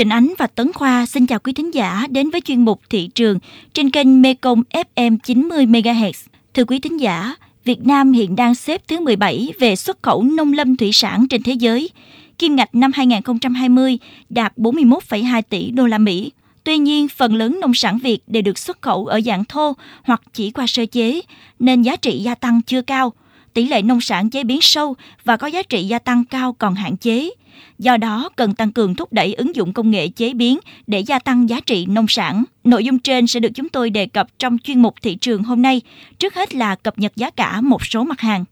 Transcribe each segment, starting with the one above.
Trình Ánh và Tấn Khoa xin chào quý thính giả đến với chuyên mục thị trường trên kênh Mekong FM 90 MHz. Thưa quý thính giả, Việt Nam hiện đang xếp thứ 17 về xuất khẩu nông lâm thủy sản trên thế giới. Kim ngạch năm 2020 đạt 41,2 tỷ đô la Mỹ. Tuy nhiên, phần lớn nông sản Việt đều được xuất khẩu ở dạng thô hoặc chỉ qua sơ chế, nên giá trị gia tăng chưa cao. Tỷ lệ nông sản chế biến sâu và có giá trị gia tăng cao còn hạn chế. Do đó, cần tăng cường thúc đẩy ứng dụng công nghệ chế biến để gia tăng giá trị nông sản. Nội dung trên sẽ được chúng tôi đề cập trong chuyên mục thị trường hôm nay. Trước hết là cập nhật giá cả một số mặt hàng.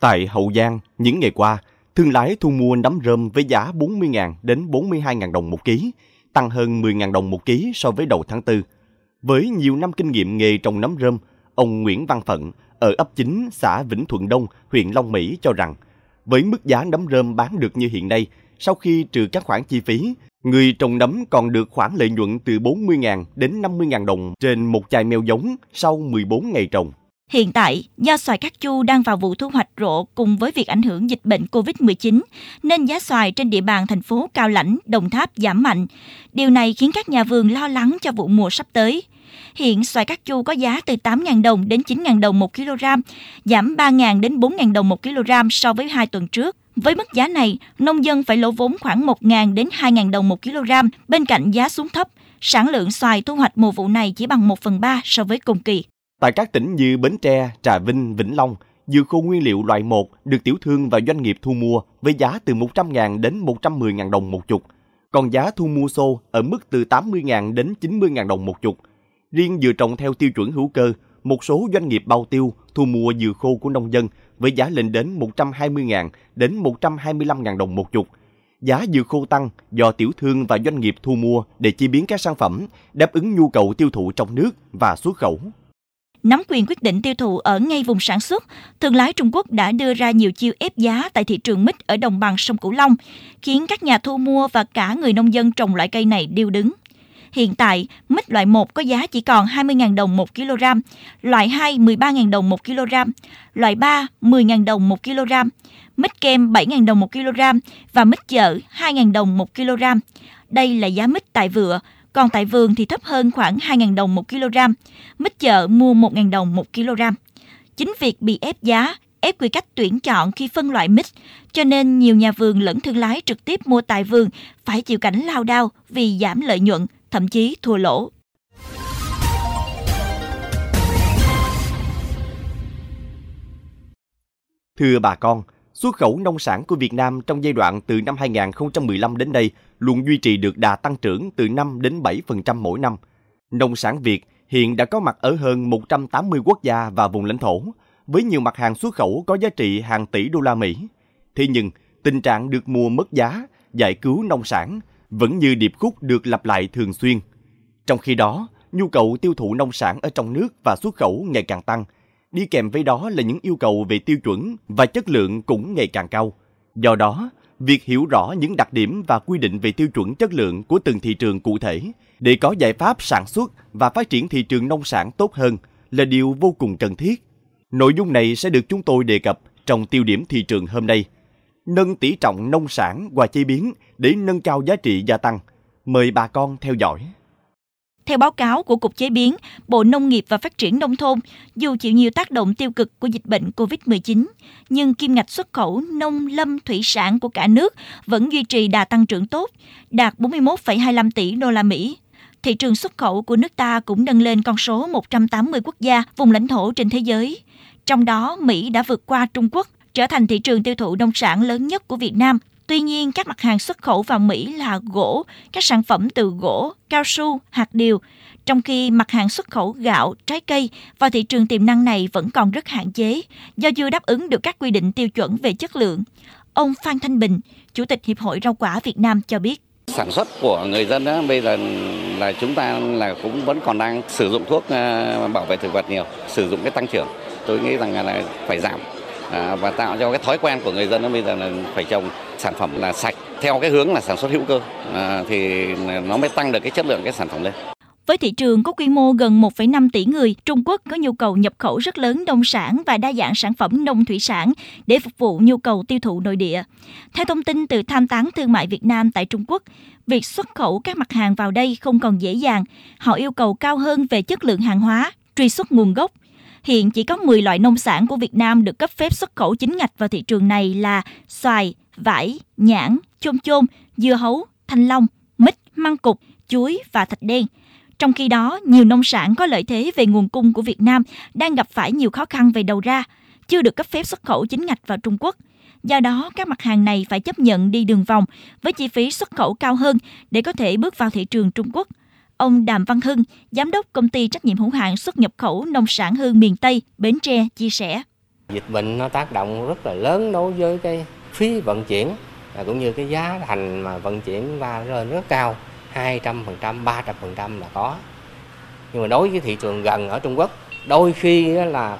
Tại Hậu Giang, những ngày qua, thương lái thu mua nấm rơm với giá 40.000 đến 42.000 đồng một ký, tăng hơn 10.000 đồng một ký so với đầu tháng 4. Với nhiều năm kinh nghiệm nghề trồng nấm rơm, ông Nguyễn Văn Phận ở ấp 9 xã Vĩnh Thuận Đông, huyện Long Mỹ cho rằng, với mức giá nấm rơm bán được như hiện nay, sau khi trừ các khoản chi phí, người trồng nấm còn được khoản lợi nhuận từ 40.000 đến 50.000 đồng trên một chai meo giống sau 14 ngày trồng. Hiện tại, do xoài cát chu đang vào vụ thu hoạch rộ cùng với việc ảnh hưởng dịch bệnh COVID-19, nên giá xoài trên địa bàn thành phố Cao Lãnh, Đồng Tháp giảm mạnh. Điều này khiến các nhà vườn lo lắng cho vụ mùa sắp tới. Hiện xoài cát chu có giá từ 8.000 đồng đến 9.000 đồng một kg, giảm 3.000 đến 4.000 đồng một kg so với hai tuần trước. Với mức giá này, nông dân phải lỗ vốn khoảng 1.000 đến 2.000 đồng một kg, bên cạnh giá xuống thấp, sản lượng xoài thu hoạch mùa vụ này chỉ bằng 1 phần 3 so với cùng kỳ. Tại các tỉnh như Bến Tre, Trà Vinh, Vĩnh Long, dưa khô nguyên liệu loại 1 được tiểu thương và doanh nghiệp thu mua với giá từ 100.000 đến 110.000 đồng một chục, còn giá thu mua xô ở mức từ 80.000 đến 90.000 đồng một chục. Riêng dừa trồng theo tiêu chuẩn hữu cơ, một số doanh nghiệp bao tiêu thu mua dừa khô của nông dân với giá lên đến 120.000 đến 125.000 đồng một chục. Giá dừa khô tăng do tiểu thương và doanh nghiệp thu mua để chế biến các sản phẩm đáp ứng nhu cầu tiêu thụ trong nước và xuất khẩu. Nắm quyền quyết định tiêu thụ ở ngay vùng sản xuất, thương lái Trung Quốc đã đưa ra nhiều chiêu ép giá tại thị trường mít ở đồng bằng sông Cửu Long, khiến các nhà thu mua và cả người nông dân trồng loại cây này điêu đứng. Hiện tại, mít loại 1 có giá chỉ còn 20.000 đồng 1 kg, loại 2 13.000 đồng 1 kg, loại 3 10.000 đồng 1 kg, mít kem 7.000 đồng 1 kg và mít chợ 2.000 đồng 1 kg. Đây là giá mít tại vựa, còn tại vườn thì thấp hơn khoảng 2.000 đồng 1 kg. Mít chợ mua 1.000 đồng 1 kg. Chính việc bị ép giá, ép quy cách tuyển chọn khi phân loại mít, cho nên nhiều nhà vườn lẫn thương lái trực tiếp mua tại vườn phải chịu cảnh lao đao vì giảm lợi nhuận, thậm chí thua lỗ. Thưa bà con, xuất khẩu nông sản của Việt Nam trong giai đoạn từ năm 2015 đến đây luôn duy trì được đà tăng trưởng từ 5 đến 7% mỗi năm. Nông sản Việt hiện đã có mặt ở hơn 180 quốc gia và vùng lãnh thổ, với nhiều mặt hàng xuất khẩu có giá trị hàng tỷ đô la Mỹ. Thế nhưng, tình trạng được mua mất giá, giải cứu nông sản vẫn như điệp khúc được lặp lại thường xuyên. Trong khi đó, nhu cầu tiêu thụ nông sản ở trong nước và xuất khẩu ngày càng tăng. Đi kèm với đó là những yêu cầu về tiêu chuẩn và chất lượng cũng ngày càng cao. Do đó, việc hiểu rõ những đặc điểm và quy định về tiêu chuẩn chất lượng của từng thị trường cụ thể để có giải pháp sản xuất và phát triển thị trường nông sản tốt hơn là điều vô cùng cần thiết. Nội dung này sẽ được chúng tôi đề cập trong tiêu điểm thị trường hôm nay. Nâng tỷ trọng nông sản và chế biến để nâng cao giá trị gia tăng. Mời bà con theo dõi. Theo báo cáo của Cục Chế biến, Bộ Nông nghiệp và Phát triển Nông thôn, dù chịu nhiều tác động tiêu cực của dịch bệnh COVID-19, nhưng kim ngạch xuất khẩu nông lâm thủy sản của cả nước vẫn duy trì đà tăng trưởng tốt, đạt 41,25 tỷ đô la Mỹ. Thị trường xuất khẩu của nước ta cũng nâng lên con số 180 quốc gia, vùng lãnh thổ trên thế giới. Trong đó, Mỹ đã vượt qua Trung Quốc, trở thành thị trường tiêu thụ nông sản lớn nhất của Việt Nam Tuy nhiên, các mặt hàng xuất khẩu vào Mỹ là gỗ, các sản phẩm từ gỗ, cao su, hạt điều, trong khi mặt hàng xuất khẩu gạo, trái cây vào thị trường tiềm năng này vẫn còn rất hạn chế do chưa đáp ứng được các quy định tiêu chuẩn về chất lượng. Ông Phan Thanh Bình, Chủ tịch Hiệp hội Rau quả Việt Nam cho biết. Sản xuất của người dân đó, bây giờ là chúng ta là cũng vẫn còn đang sử dụng thuốc ờ, bảo vệ thực vật nhiều, sử dụng cái tăng trưởng. Tôi nghĩ rằng là phải giảm à, và tạo cho cái thói quen của người dân nó bây giờ là phải trồng sản phẩm là sạch theo cái hướng là sản xuất hữu cơ à, thì nó mới tăng được cái chất lượng cái sản phẩm lên. Với thị trường có quy mô gần 1,5 tỷ người, Trung Quốc có nhu cầu nhập khẩu rất lớn nông sản và đa dạng sản phẩm nông thủy sản để phục vụ nhu cầu tiêu thụ nội địa. Theo thông tin từ Tham tán Thương mại Việt Nam tại Trung Quốc, việc xuất khẩu các mặt hàng vào đây không còn dễ dàng. Họ yêu cầu cao hơn về chất lượng hàng hóa, truy xuất nguồn gốc. Hiện chỉ có 10 loại nông sản của Việt Nam được cấp phép xuất khẩu chính ngạch vào thị trường này là xoài, vải, nhãn, chôm chôm, dưa hấu, thanh long, mít, măng cục, chuối và thạch đen. Trong khi đó, nhiều nông sản có lợi thế về nguồn cung của Việt Nam đang gặp phải nhiều khó khăn về đầu ra, chưa được cấp phép xuất khẩu chính ngạch vào Trung Quốc. Do đó, các mặt hàng này phải chấp nhận đi đường vòng với chi phí xuất khẩu cao hơn để có thể bước vào thị trường Trung Quốc. Ông Đàm Văn Hưng, giám đốc công ty trách nhiệm hữu hạn xuất nhập khẩu nông sản Hương miền Tây, Bến Tre chia sẻ. Dịch bệnh nó tác động rất là lớn đối với cái phí vận chuyển à, cũng như cái giá thành mà vận chuyển ra lên rất cao 200%, 300% là có. Nhưng mà đối với thị trường gần ở Trung Quốc, đôi khi là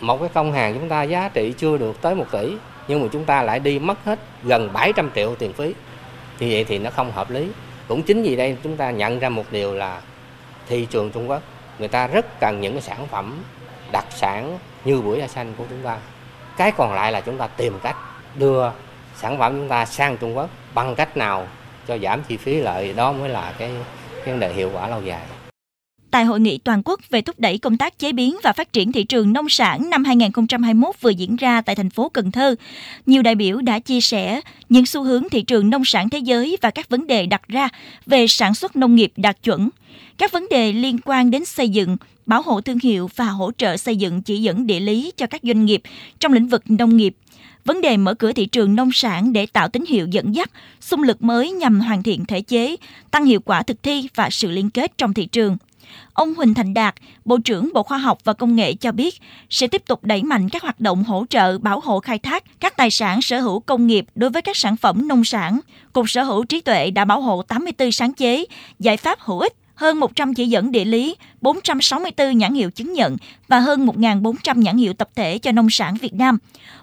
một cái công hàng chúng ta giá trị chưa được tới 1 tỷ, nhưng mà chúng ta lại đi mất hết gần 700 triệu tiền phí. Như vậy thì nó không hợp lý. Cũng chính vì đây chúng ta nhận ra một điều là thị trường Trung Quốc người ta rất cần những cái sản phẩm đặc sản như bưởi da xanh của chúng ta. Cái còn lại là chúng ta tìm cách đưa sản phẩm chúng ta sang Trung Quốc bằng cách nào cho giảm chi phí lợi đó mới là cái, cái vấn đề hiệu quả lâu dài. Tại hội nghị toàn quốc về thúc đẩy công tác chế biến và phát triển thị trường nông sản năm 2021 vừa diễn ra tại thành phố Cần Thơ, nhiều đại biểu đã chia sẻ những xu hướng thị trường nông sản thế giới và các vấn đề đặt ra về sản xuất nông nghiệp đạt chuẩn, các vấn đề liên quan đến xây dựng, bảo hộ thương hiệu và hỗ trợ xây dựng chỉ dẫn địa lý cho các doanh nghiệp trong lĩnh vực nông nghiệp vấn đề mở cửa thị trường nông sản để tạo tín hiệu dẫn dắt, xung lực mới nhằm hoàn thiện thể chế, tăng hiệu quả thực thi và sự liên kết trong thị trường. Ông Huỳnh Thành Đạt, Bộ trưởng Bộ Khoa học và Công nghệ cho biết sẽ tiếp tục đẩy mạnh các hoạt động hỗ trợ bảo hộ khai thác các tài sản sở hữu công nghiệp đối với các sản phẩm nông sản. Cục Sở hữu trí tuệ đã bảo hộ 84 sáng chế, giải pháp hữu ích hơn 100 chỉ dẫn địa lý, 464 nhãn hiệu chứng nhận và hơn 1.400 nhãn hiệu tập thể cho nông sản Việt Nam.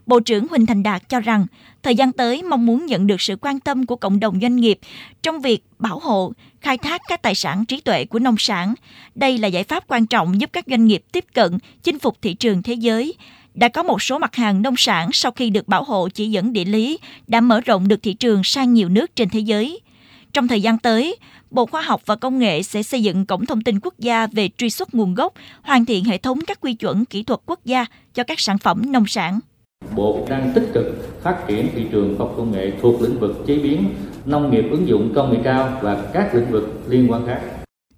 Bộ trưởng Huỳnh Thành Đạt cho rằng, thời gian tới mong muốn nhận được sự quan tâm của cộng đồng doanh nghiệp trong việc bảo hộ, khai thác các tài sản trí tuệ của nông sản. Đây là giải pháp quan trọng giúp các doanh nghiệp tiếp cận, chinh phục thị trường thế giới. Đã có một số mặt hàng nông sản sau khi được bảo hộ chỉ dẫn địa lý đã mở rộng được thị trường sang nhiều nước trên thế giới. Trong thời gian tới, Bộ Khoa học và Công nghệ sẽ xây dựng cổng thông tin quốc gia về truy xuất nguồn gốc, hoàn thiện hệ thống các quy chuẩn kỹ thuật quốc gia cho các sản phẩm nông sản. Bộ đang tích cực phát triển thị trường khoa học công nghệ thuộc lĩnh vực chế biến, nông nghiệp ứng dụng công nghệ cao và các lĩnh vực liên quan khác.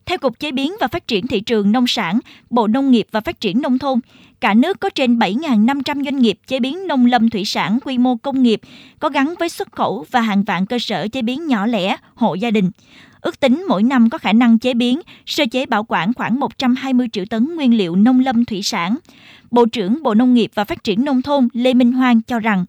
Theo Cục Chế biến và Phát triển Thị trường Nông sản, Bộ Nông nghiệp và Phát triển Nông thôn, cả nước có trên 7.500 doanh nghiệp chế biến nông lâm thủy sản quy mô công nghiệp có gắn với xuất khẩu và hàng vạn cơ sở chế biến nhỏ lẻ, hộ gia đình. Ước tính mỗi năm có khả năng chế biến, sơ chế bảo quản khoảng 120 triệu tấn nguyên liệu nông lâm thủy sản. Bộ trưởng Bộ Nông nghiệp và Phát triển Nông thôn Lê Minh Hoang cho rằng,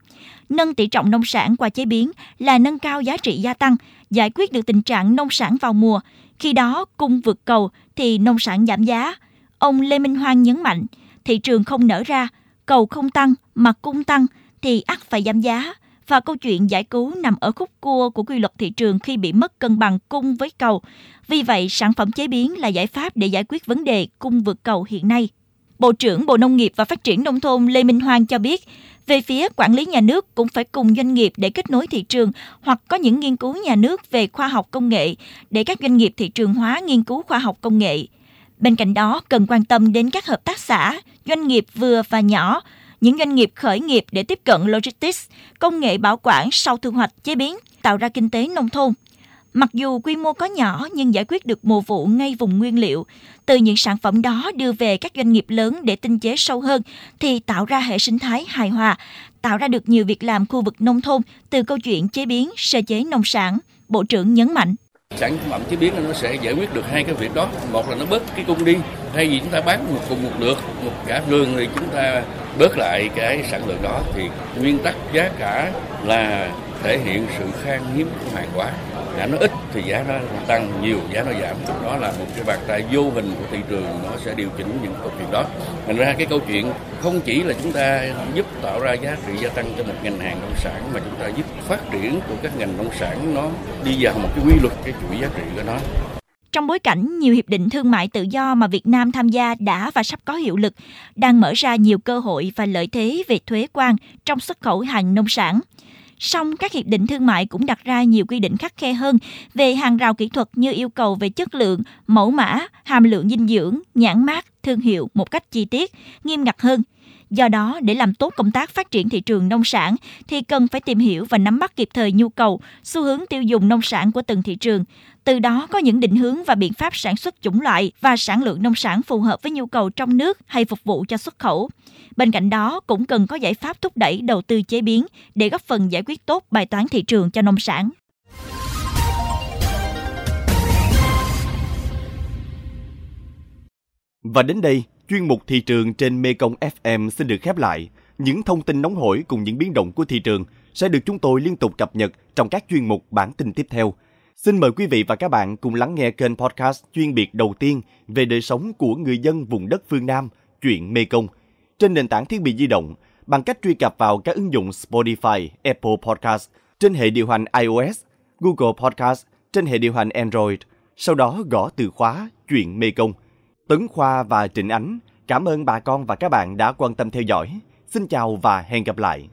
nâng tỷ trọng nông sản qua chế biến là nâng cao giá trị gia tăng, giải quyết được tình trạng nông sản vào mùa. Khi đó cung vượt cầu thì nông sản giảm giá. Ông Lê Minh Hoang nhấn mạnh, thị trường không nở ra, cầu không tăng mà cung tăng thì ắt phải giảm giá và câu chuyện giải cứu nằm ở khúc cua của quy luật thị trường khi bị mất cân bằng cung với cầu. Vì vậy, sản phẩm chế biến là giải pháp để giải quyết vấn đề cung vượt cầu hiện nay. Bộ trưởng Bộ Nông nghiệp và Phát triển Nông thôn Lê Minh Hoang cho biết, về phía quản lý nhà nước cũng phải cùng doanh nghiệp để kết nối thị trường hoặc có những nghiên cứu nhà nước về khoa học công nghệ để các doanh nghiệp thị trường hóa nghiên cứu khoa học công nghệ. Bên cạnh đó, cần quan tâm đến các hợp tác xã, doanh nghiệp vừa và nhỏ, những doanh nghiệp khởi nghiệp để tiếp cận logistics, công nghệ bảo quản sau thu hoạch chế biến, tạo ra kinh tế nông thôn. Mặc dù quy mô có nhỏ nhưng giải quyết được mùa vụ ngay vùng nguyên liệu, từ những sản phẩm đó đưa về các doanh nghiệp lớn để tinh chế sâu hơn thì tạo ra hệ sinh thái hài hòa, tạo ra được nhiều việc làm khu vực nông thôn từ câu chuyện chế biến, sơ chế nông sản, Bộ trưởng nhấn mạnh. Sản phẩm chế biến nó sẽ giải quyết được hai cái việc đó. Một là nó bớt cái cung đi, thay vì chúng ta bán một cùng một lượt, một cả vườn thì chúng ta bớt lại cái sản lượng đó. Thì nguyên tắc giá cả là thể hiện sự khan hiếm của hàng hóa. Giá nó ít thì giá nó tăng nhiều giá nó giảm. Đó là một cái bàn tay vô hình của thị trường nó sẽ điều chỉnh những câu chuyện đó. Thành ra cái câu chuyện không chỉ là chúng ta giúp tạo ra giá trị gia tăng cho một ngành hàng nông sản mà chúng ta giúp phát triển của các ngành nông sản nó đi vào một cái quy luật cái chuỗi giá trị của nó trong bối cảnh nhiều hiệp định thương mại tự do mà Việt Nam tham gia đã và sắp có hiệu lực, đang mở ra nhiều cơ hội và lợi thế về thuế quan trong xuất khẩu hàng nông sản. Song các hiệp định thương mại cũng đặt ra nhiều quy định khắc khe hơn về hàng rào kỹ thuật như yêu cầu về chất lượng, mẫu mã, hàm lượng dinh dưỡng, nhãn mát, thương hiệu một cách chi tiết, nghiêm ngặt hơn – Do đó, để làm tốt công tác phát triển thị trường nông sản thì cần phải tìm hiểu và nắm bắt kịp thời nhu cầu, xu hướng tiêu dùng nông sản của từng thị trường. Từ đó có những định hướng và biện pháp sản xuất chủng loại và sản lượng nông sản phù hợp với nhu cầu trong nước hay phục vụ cho xuất khẩu. Bên cạnh đó, cũng cần có giải pháp thúc đẩy đầu tư chế biến để góp phần giải quyết tốt bài toán thị trường cho nông sản. Và đến đây, chuyên mục thị trường trên Mekong FM xin được khép lại. Những thông tin nóng hổi cùng những biến động của thị trường sẽ được chúng tôi liên tục cập nhật trong các chuyên mục bản tin tiếp theo. Xin mời quý vị và các bạn cùng lắng nghe kênh podcast chuyên biệt đầu tiên về đời sống của người dân vùng đất phương Nam, chuyện Mekong, trên nền tảng thiết bị di động bằng cách truy cập vào các ứng dụng Spotify, Apple Podcast trên hệ điều hành iOS, Google Podcast trên hệ điều hành Android, sau đó gõ từ khóa chuyện Mekong. Tấn Khoa và Trịnh Ánh, cảm ơn bà con và các bạn đã quan tâm theo dõi. Xin chào và hẹn gặp lại.